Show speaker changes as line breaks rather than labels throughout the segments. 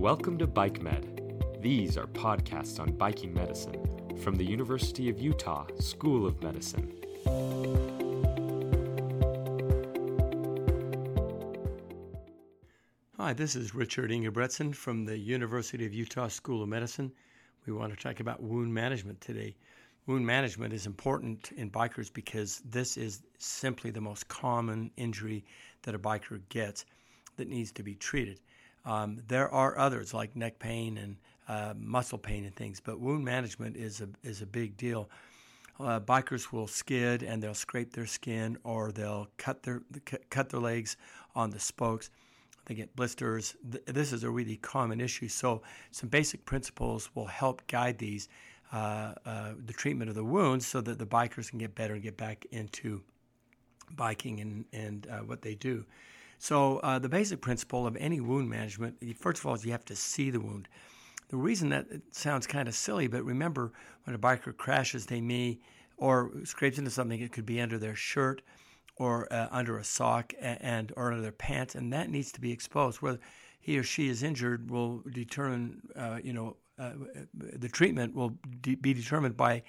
Welcome to Bike Med. These are podcasts on biking medicine from the University of Utah School of Medicine.
Hi, this is Richard Ingebretson from the University of Utah School of Medicine. We want to talk about wound management today. Wound management is important in bikers because this is simply the most common injury that a biker gets that needs to be treated. Um, there are others like neck pain and uh, muscle pain and things, but wound management is a is a big deal. Uh, bikers will skid and they'll scrape their skin or they'll cut their cut their legs on the spokes. They get blisters. This is a really common issue. So some basic principles will help guide these uh, uh, the treatment of the wounds so that the bikers can get better and get back into biking and and uh, what they do. So, uh, the basic principle of any wound management, first of all, is you have to see the wound. The reason that sounds kind of silly, but remember when a biker crashes, they may or scrapes into something, it could be under their shirt or uh, under a sock and or under their pants, and that needs to be exposed. Whether he or she is injured will determine, uh, you know, uh, the treatment will de- be determined by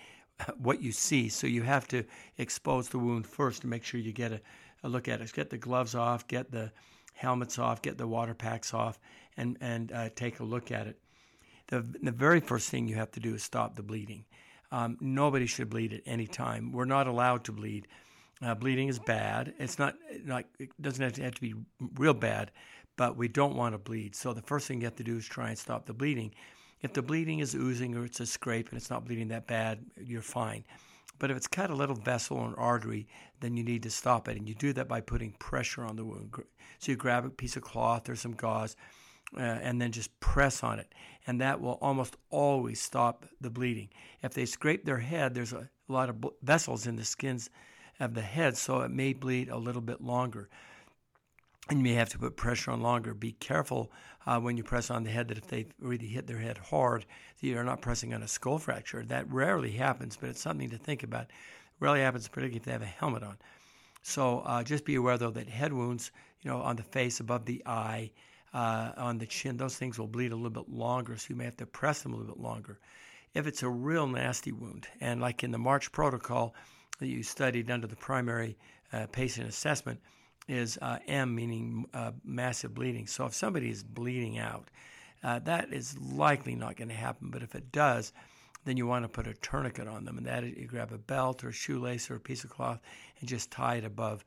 what you see. So you have to expose the wound first to make sure you get a, a look at it. Get the gloves off, get the helmets off, get the water packs off, and and uh, take a look at it. The the very first thing you have to do is stop the bleeding. Um, nobody should bleed at any time. We're not allowed to bleed. Uh, bleeding is bad. It's not like it doesn't have to, have to be real bad, but we don't want to bleed. So the first thing you have to do is try and stop the bleeding. If the bleeding is oozing or it's a scrape and it's not bleeding that bad, you're fine. But if it's cut a little vessel or an artery, then you need to stop it. And you do that by putting pressure on the wound. So you grab a piece of cloth or some gauze uh, and then just press on it. And that will almost always stop the bleeding. If they scrape their head, there's a lot of vessels in the skins of the head, so it may bleed a little bit longer and you may have to put pressure on longer. Be careful uh, when you press on the head that if they really hit their head hard, that you're not pressing on a skull fracture. That rarely happens, but it's something to think about. It rarely happens, particularly if they have a helmet on. So uh, just be aware, though, that head wounds, you know, on the face, above the eye, uh, on the chin, those things will bleed a little bit longer, so you may have to press them a little bit longer. If it's a real nasty wound, and like in the March protocol that you studied under the primary uh, patient assessment, is uh, M, meaning uh, massive bleeding. So if somebody is bleeding out, uh, that is likely not going to happen. But if it does, then you want to put a tourniquet on them, and that you grab a belt or a shoelace or a piece of cloth and just tie it above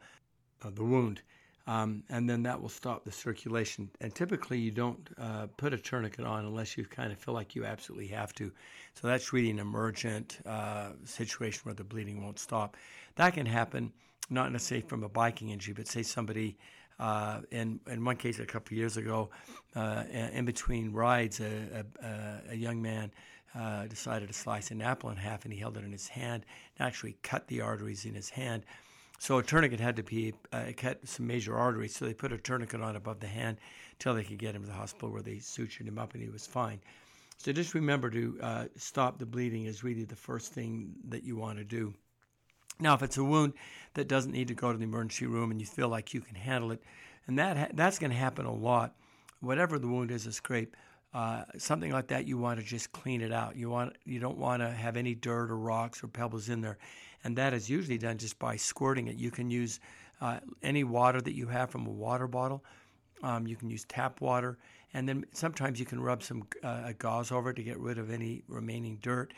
uh, the wound. Um, and then that will stop the circulation. And typically, you don't uh, put a tourniquet on unless you kind of feel like you absolutely have to. So that's really an emergent uh, situation where the bleeding won't stop. That can happen not necessarily from a biking injury, but say somebody uh, in in one case a couple of years ago, uh, in between rides, a, a, a young man uh, decided to slice an apple in half, and he held it in his hand and actually cut the arteries in his hand. So a tourniquet had to be uh, cut some major arteries, so they put a tourniquet on above the hand till they could get him to the hospital where they sutured him up and he was fine. So just remember to uh, stop the bleeding is really the first thing that you want to do. Now, if it's a wound that doesn't need to go to the emergency room and you feel like you can handle it, and that ha- that's going to happen a lot, whatever the wound is, a scrape, uh, something like that, you want to just clean it out. You want you don't want to have any dirt or rocks or pebbles in there, and that is usually done just by squirting it. You can use uh, any water that you have from a water bottle. Um, you can use tap water, and then sometimes you can rub some uh, gauze over it to get rid of any remaining dirt.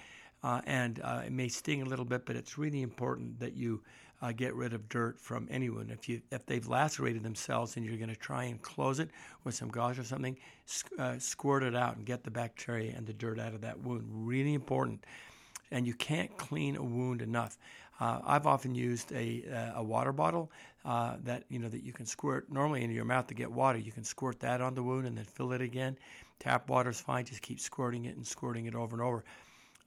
Uh, and uh, it may sting a little bit, but it's really important that you uh, get rid of dirt from anyone. If you if they've lacerated themselves and you're going to try and close it with some gauze or something, uh, squirt it out and get the bacteria and the dirt out of that wound. Really important. And you can't clean a wound enough. Uh, I've often used a, a water bottle uh, that you know that you can squirt normally into your mouth to get water. You can squirt that on the wound and then fill it again. Tap water is fine. Just keep squirting it and squirting it over and over.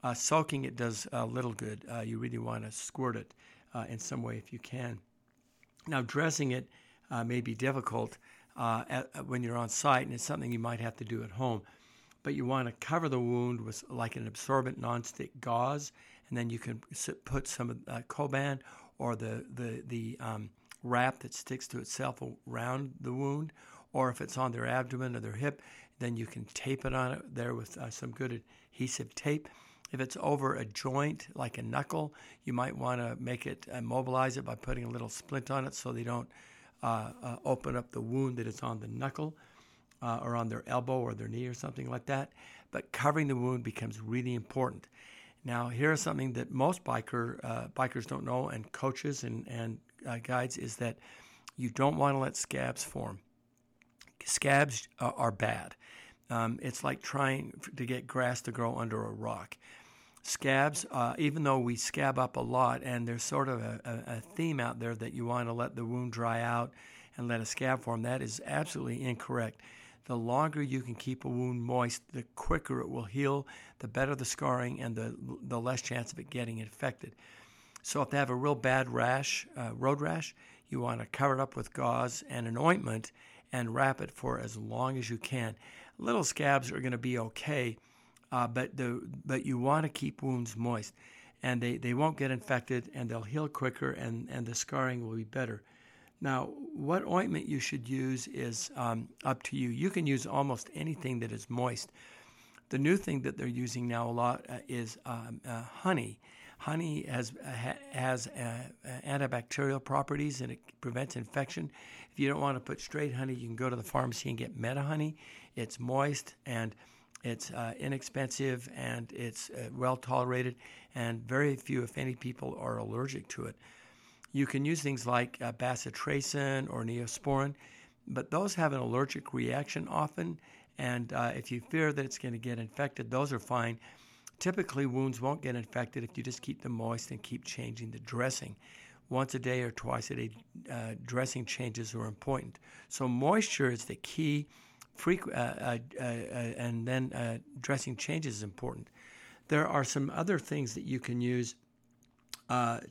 Uh, soaking it does uh, little good. Uh, you really want to squirt it uh, in some way if you can. Now, dressing it uh, may be difficult uh, at, when you're on site, and it's something you might have to do at home. But you want to cover the wound with like an absorbent nonstick gauze, and then you can put some Coban or the the the um, wrap that sticks to itself around the wound, or if it's on their abdomen or their hip, then you can tape it on it there with uh, some good adhesive tape. If it's over a joint like a knuckle, you might want to make it immobilize it by putting a little splint on it so they don't uh, uh, open up the wound that is on the knuckle uh, or on their elbow or their knee or something like that. But covering the wound becomes really important. Now, here's something that most biker uh, bikers don't know, and coaches and and uh, guides is that you don't want to let scabs form. Scabs are bad. Um, it's like trying to get grass to grow under a rock. Scabs, uh, even though we scab up a lot, and there's sort of a, a, a theme out there that you want to let the wound dry out and let a scab form, that is absolutely incorrect. The longer you can keep a wound moist, the quicker it will heal, the better the scarring, and the, the less chance of it getting infected. So, if they have a real bad rash, uh, road rash, you want to cover it up with gauze and an ointment and wrap it for as long as you can. Little scabs are going to be okay, uh, but the but you want to keep wounds moist, and they, they won't get infected and they'll heal quicker and, and the scarring will be better. Now, what ointment you should use is um, up to you. You can use almost anything that is moist. The new thing that they're using now a lot uh, is um, uh, honey. Honey has uh, has uh, antibacterial properties and it prevents infection. If you don't want to put straight honey, you can go to the pharmacy and get Medihoney. It's moist and it's uh, inexpensive and it's uh, well tolerated, and very few, if any, people are allergic to it. You can use things like uh, bacitracin or neosporin, but those have an allergic reaction often, and uh, if you fear that it's going to get infected, those are fine. Typically, wounds won't get infected if you just keep them moist and keep changing the dressing. Once a day or twice a day, uh, dressing changes are important. So, moisture is the key, uh, uh, uh and then dressing changes is important. There are some other things that you can use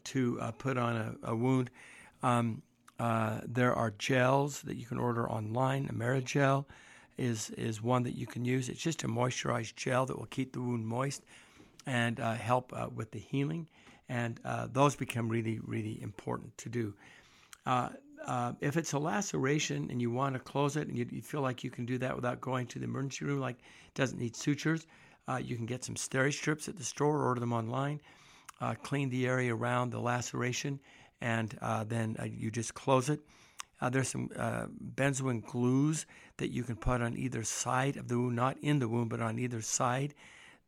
to put on a, a wound. Um, there are gels that you can order online, Amerigel is is one that you can use. It's just a moisturized gel that will keep the wound moist and uh, help uh, with the healing. And uh, those become really, really important to do. Uh, uh, if it's a laceration and you want to close it and you, you, feel like you can do that without going to the emergency room, like it doesn't need sutures, uh, you can get some steri strips at the store, order them online, clean the area around the laceration, and then you just close it. Uh, there's some uh, benzoin glues that you can put on either side of the wound, not in the wound, but on either side,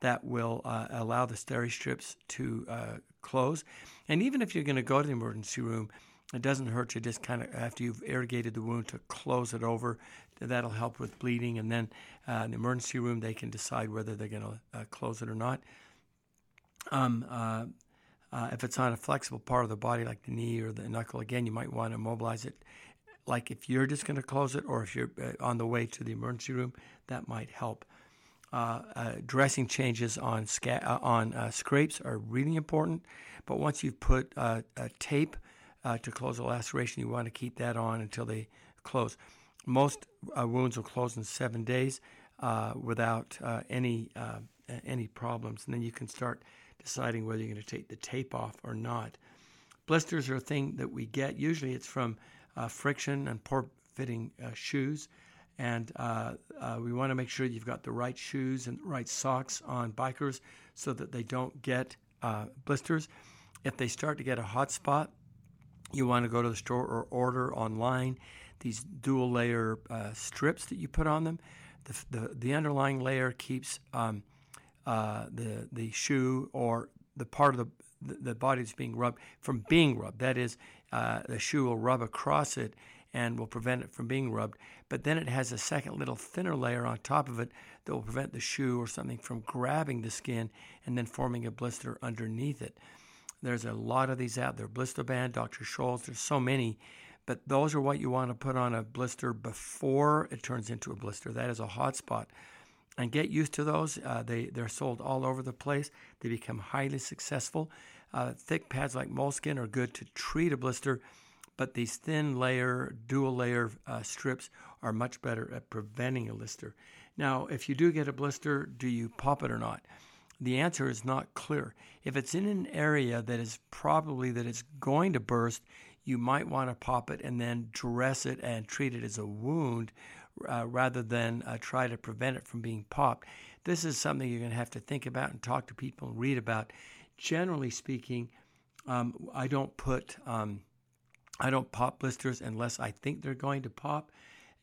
that will uh, allow the steri strips to uh, close. And even if you're going to go to the emergency room, it doesn't hurt to just kind of, after you've irrigated the wound, to close it over. That'll help with bleeding. And then uh, in the emergency room, they can decide whether they're going to uh, close it or not. Um, if it's on a flexible part of the body, like the knee or the knuckle, again, you might want to mobilize it like if you're just going to close it or if you're uh, on the way to the emergency room, that might help. Uh, uh, dressing changes on sca- uh, on uh, scrapes are really important, but once you've put uh, to close the laceration, you want to keep that on until they close. Most wounds will close in seven days without any any problems, and then you can start deciding whether you're going to take the tape off or not. Blisters are a thing that we get. Usually, it's from uh, friction and poor fitting uh, shoes. And uh, uh, we want to make sure you've got the right shoes and right socks on bikers so that they don't get uh, blisters. If they start to get a hot spot, you want to go to the store or order online these dual layer uh, strips that you put on them. The, the, the underlying layer keeps um, the, the shoe or the part of the the, the body that's being rubbed from being rubbed. That is, uh, the shoe will rub across it and will prevent it from being rubbed. But then it has a second little thinner layer on top of it that will prevent the shoe or something from grabbing the skin and then forming a blister underneath it. There's a lot of these out there. Blist-O-Ban, Dr. Scholl's, there's so many. But those are what you want to put on a blister before it turns into a blister. That is a hot spot and get used to those. Uh, they they're sold all over the place. They become highly successful. Uh, thick pads like moleskin are good to treat a blister, but these thin layer, dual layer uh, strips are much better at preventing a blister. Now, if you do get a blister, do you pop it or not? The answer is not clear. If it's in an area that is probably that it's going to burst, you might want to pop it and then dress it and treat it as a wound uh, rather than uh, try to prevent it from being popped. This is something you're going to have to think about and talk to people and read about. Generally speaking, um, I don't put um, I don't pop blisters unless I think they're going to pop,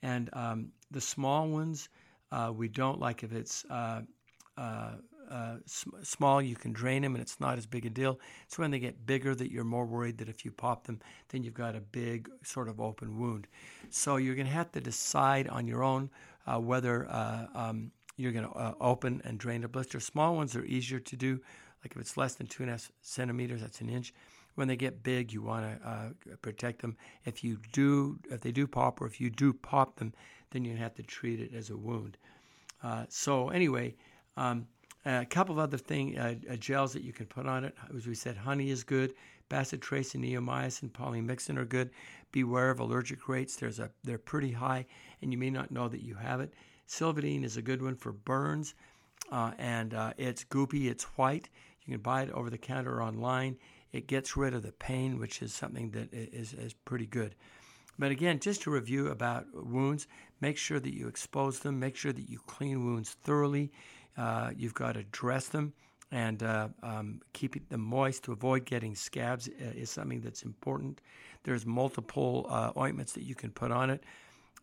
and um, the small ones uh, we don't like if it's uh, uh, small, you can drain them and it's not as big a deal. It's when they get bigger that you're more worried that if you pop them, then you've got a big sort of open wound. So you're going to have to decide on your own uh, whether uh, um, you're going to uh, open and drain a blister. Small ones are easier to do, like if it's less than two and a half centimeters, that's an inch. When they get big, you want to uh, protect them. If you do, if they do pop, or if you do pop them, then you have to treat it as a wound. So anyway. Um, a couple of other things, uh, uh, gels that you can put on it. As we said, honey is good. Bacitracin, neomycin, polymyxin are good. Beware of allergic rates. There's a they're pretty high, and you may not know that you have it. Silvadene is a good one for burns, uh, and uh, it's goopy. It's white. You can buy it over the counter or online. It gets rid of the pain, which is something that is is pretty good. But again, just to review about wounds, make sure that you expose them. Make sure that you clean wounds thoroughly. Uh, you've got to dress them and uh, um, keep them moist to avoid getting scabs uh, is something that's important. There's multiple uh, ointments that you can put on it.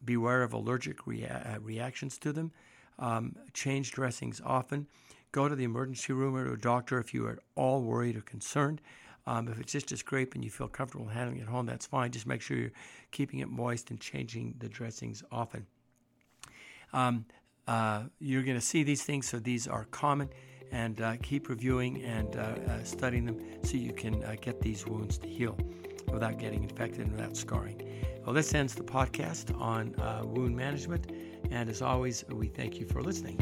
Beware of allergic rea- uh, reactions to them. Um, change dressings often. Go to the emergency room or to a doctor if you are at all worried or concerned. Um, if it's just a scrape and you feel comfortable handling it at home, that's fine. Just make sure you're keeping it moist and changing the dressings often. Um, uh, you're going to see these things, so these are common. And uh, keep reviewing and uh, uh studying them so you can uh, get these wounds to heal without getting infected and without scarring. Well, this ends the podcast on uh, wound management. And as always, we thank you for listening.